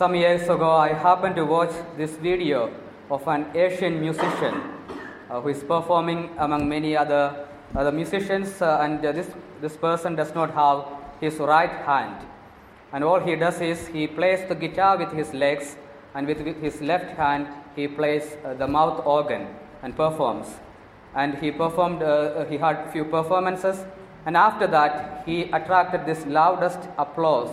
Some years ago, I happened to watch this video of an Asian musician uh, who is performing among many other, other musicians, uh, and uh, this, this person does not have his right hand. And all he does is he plays the guitar with his legs, and with his left hand, he plays uh, the mouth organ and performs. And he performed, uh, he had few performances, and after that, he attracted this loudest applause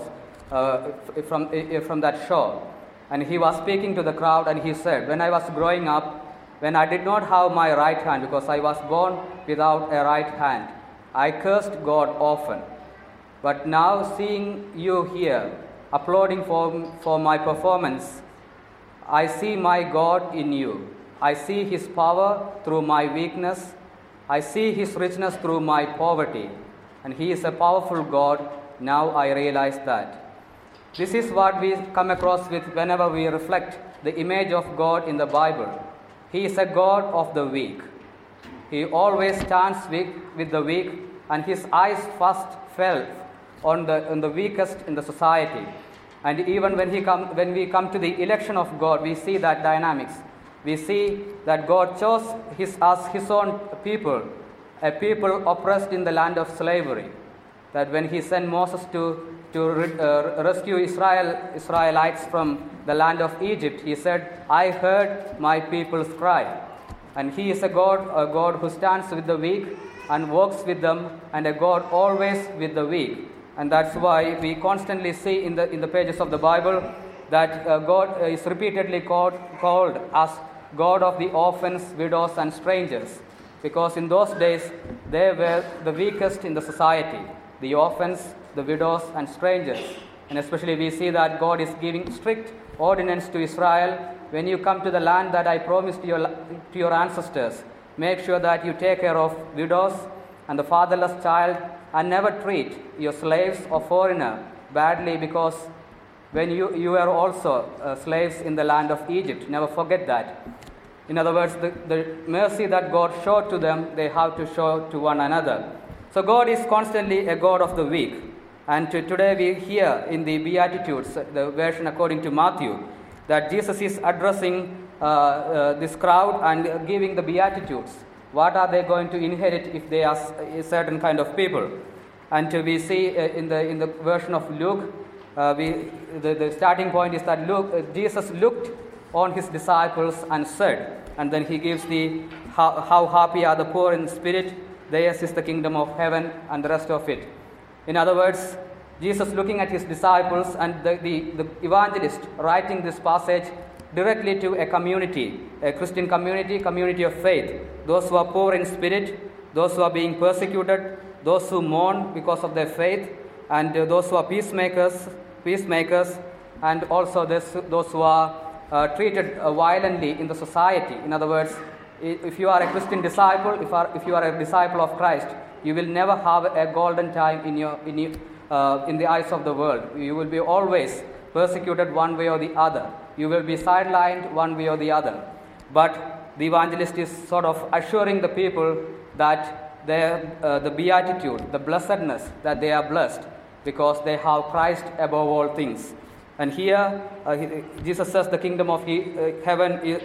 uh, from, uh, from that show. And he was speaking to the crowd, and he said, When I was growing up, when I did not have my right hand because I was born without a right hand, I cursed God often. But now, seeing you here applauding for, for my performance, I see my God in you. I see His power through my weakness. I see His richness through my poverty. And He is a powerful God. Now I realize that. This is what we come across with whenever we reflect the image of God in the Bible. He is a God of the weak. He always stands weak with the weak, and his eyes first fell on the, on the weakest in the society. And even when, he come, when we come to the election of God, we see that dynamics. We see that God chose his, as his own people, a people oppressed in the land of slavery. That when he sent Moses to, to uh, rescue Israel, Israelites from the land of Egypt, he said, I heard my people's cry. And he is a God, a God who stands with the weak and works with them, and a God always with the weak. And that's why we constantly see in the, in the pages of the Bible that uh, God is repeatedly called, called as God of the orphans, widows, and strangers. Because in those days, they were the weakest in the society the orphans, the widows, and strangers. And especially, we see that God is giving strict ordinance to Israel when you come to the land that I promised your, to your ancestors. Make sure that you take care of widows and the fatherless child and never treat your slaves or foreigner badly because when you, you were also uh, slaves in the land of Egypt. Never forget that. In other words, the, the mercy that God showed to them, they have to show to one another. So God is constantly a God of the weak. And today we hear in the Beatitudes, the version according to Matthew, that Jesus is addressing uh, uh, this crowd and giving the Beatitudes. What are they going to inherit if they are a certain kind of people? And we see uh, in, the, in the version of Luke, uh, we, the, the starting point is that Luke, uh, Jesus looked on his disciples and said, and then he gives the how, how happy are the poor in spirit, theirs is the kingdom of heaven, and the rest of it. In other words, Jesus looking at his disciples and the, the, the evangelist writing this passage directly to a community, a Christian community, community of faith. Those who are poor in spirit, those who are being persecuted, those who mourn because of their faith, and uh, those who are peacemakers, peacemakers, and also this, those who are uh, treated uh, violently in the society. In other words, if you are a Christian disciple, if, are, if you are a disciple of Christ, you will never have a golden time in, your, in, your, uh, in the eyes of the world. You will be always persecuted one way or the other. You will be sidelined one way or the other. But the evangelist is sort of assuring the people that their, uh, the beatitude, the blessedness, that they are blessed because they have Christ above all things. And here, uh, Jesus says the kingdom of he, uh, heaven is,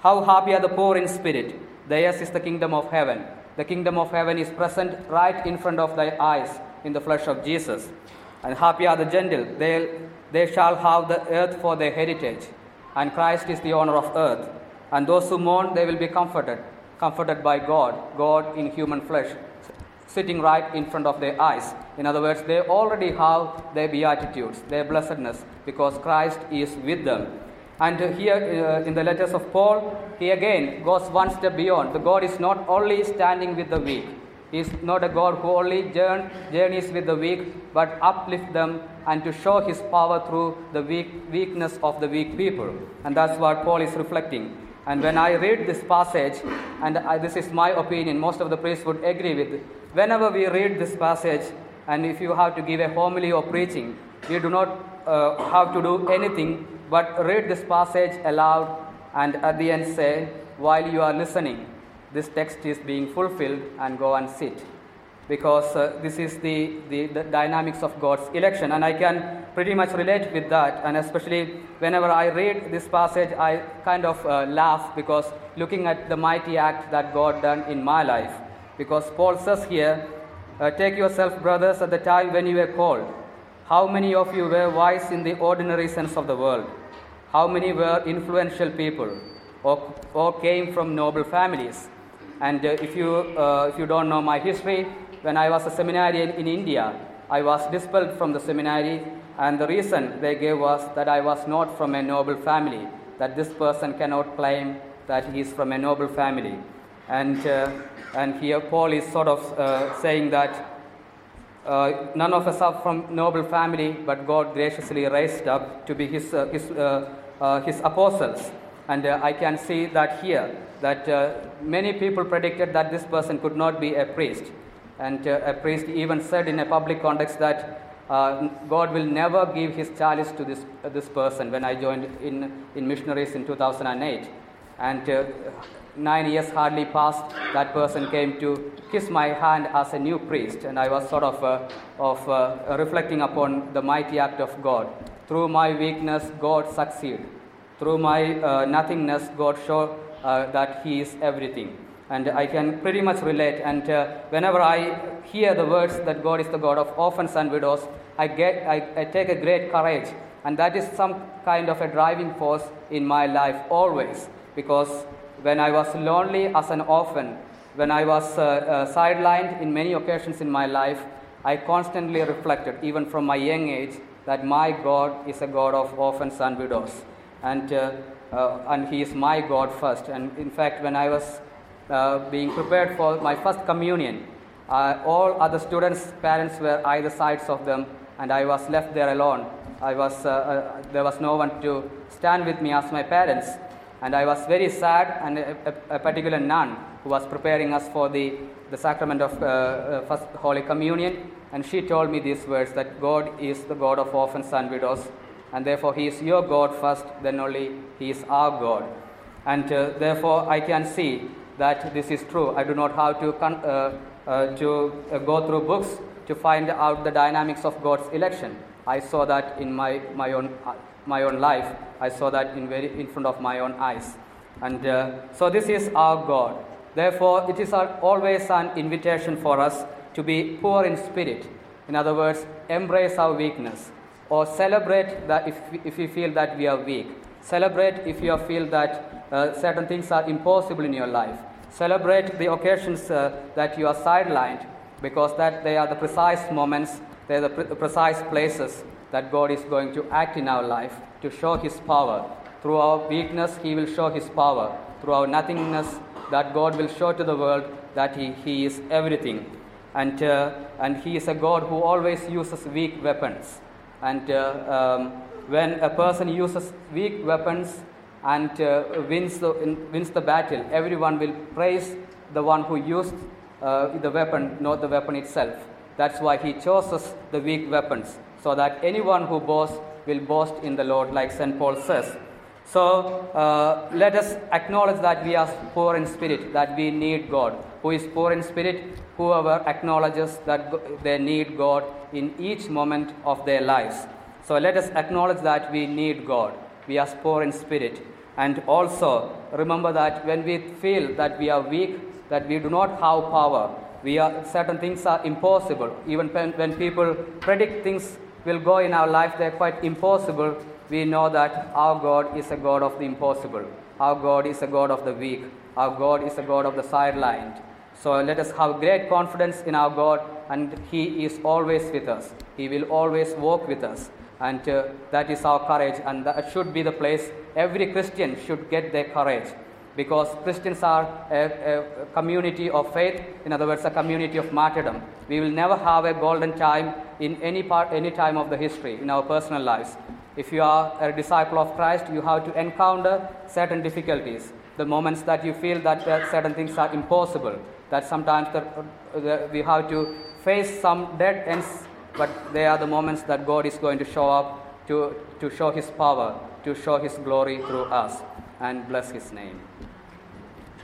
how happy are the poor in spirit? Theirs is the kingdom of heaven. The kingdom of heaven is present right in front of thy eyes in the flesh of Jesus. And happy are the gentle, they, they shall have the earth for their heritage. And Christ is the owner of earth. And those who mourn, they will be comforted, comforted by God, God in human flesh, sitting right in front of their eyes. In other words, they already have their beatitudes, their blessedness, because Christ is with them. And here uh, in the letters of Paul, he again goes one step beyond. The God is not only standing with the weak, he is not a God who only journeys with the weak, but uplift them and to show his power through the weak, weakness of the weak people. And that's what Paul is reflecting. And when I read this passage, and I, this is my opinion, most of the priests would agree with. Whenever we read this passage, and if you have to give a homily or preaching, you do not uh, have to do anything but read this passage aloud and at the end say, while you are listening, this text is being fulfilled and go and sit. because uh, this is the, the, the dynamics of God's election. And I can pretty much relate with that. And especially whenever I read this passage, I kind of uh, laugh because looking at the mighty act that God done in my life. Because Paul says here, uh, Take yourself, brothers, at the time when you were called. How many of you were wise in the ordinary sense of the world? How many were influential people or, or came from noble families? And uh, if, you, uh, if you don't know my history, when I was a seminarian in India, I was dispelled from the seminary, and the reason they gave was that I was not from a noble family, that this person cannot claim that he is from a noble family. And, uh, and here Paul is sort of uh, saying that uh, none of us are from noble family, but God graciously raised up to be his, uh, his, uh, uh his apostles. And uh, I can see that here, that uh, many people predicted that this person could not be a priest. And a priest even said in a public context that God will never give his chalice to this, this person when I joined in, in missionaries in 2008. And nine years hardly passed, that person came to kiss my hand as a new priest, and I was sort of, uh, of uh, reflecting upon the mighty act of God. Through my weakness, God succeed. Through my uh, nothingness, God show uh, that He is everything. And I can pretty much relate. And uh, whenever I hear the words that God is the God of orphans and widows, I get, I, I take a great courage, and that is some kind of a driving force in my life always, because when I was lonely as an orphan, when I was uh, uh, sidelined in many occasions in my life, I constantly reflected, even from my young age, that my God is a God of orphans and widows. And, uh, uh and He is my God first. And in fact, when I was uh, being prepared for my first communion, uh, all other students' parents were either sides of them, and I was left there alone. I was, there was no one to stand with me as my parents. And I was very sad, and a, a, particular nun who was preparing us for the, the sacrament of uh, uh, First Holy Communion, and she told me these words that God is the God of orphans and widows, and therefore He is your God first, then only He is our God. And uh, therefore, I can see that this is true. I do not have to, con- uh, uh to uh, go through books to find out the dynamics of God's election. I saw that in my, my own my own life. I saw that in, very, in front of my own eyes. And uh, so this is our God. Therefore, it is our, always an invitation for us to be poor in spirit. In other words, embrace our weakness or celebrate that if, if you feel that we are weak. Celebrate if you feel that uh, certain things are impossible in your life. Celebrate the occasions uh, that you are sidelined because that they are the precise moments, they are the, pre- the precise places that God is going to act in our life to show His power. Through our weakness, He will show His power. Through our nothingness, that God will show to the world that He, he is everything. And, uh, and He is a God who always uses weak weapons. And uh, um, when a person uses weak weapons and uh, wins, the, wins the battle, everyone will praise the one who used uh, the weapon, not the weapon itself. That's why He chooses the weak weapons so that anyone who boasts will boast in the Lord, like St. Paul says. So uh, let us acknowledge that we are poor in spirit, that we need God. Who is poor in spirit? Whoever acknowledges that they need God in each moment of their lives. So let us acknowledge that we need God. We are poor in spirit. And also remember that when we feel that we are weak, that we do not have power, we are certain things are impossible. Even when, when people predict things will go in our life, they're quite impossible, we know that our God is a God of the impossible. Our God is a God of the weak. Our God is a God of the sidelined. So let us have great confidence in our God, and He is always with us. He will always walk with us. And uh, that is our courage, and that should be the place every Christian should get their courage because Christians are a, a, community of faith, in other words, a community of martyrdom. We will never have a golden time in any part, any time of the history in our personal lives. If you are a disciple of Christ, you have to encounter certain difficulties. The moments that you feel that uh, certain things are impossible, that sometimes the, the, we have to face some dead ends, but they are the moments that God is going to show up to, to show His power, to show His glory through us, and bless His name.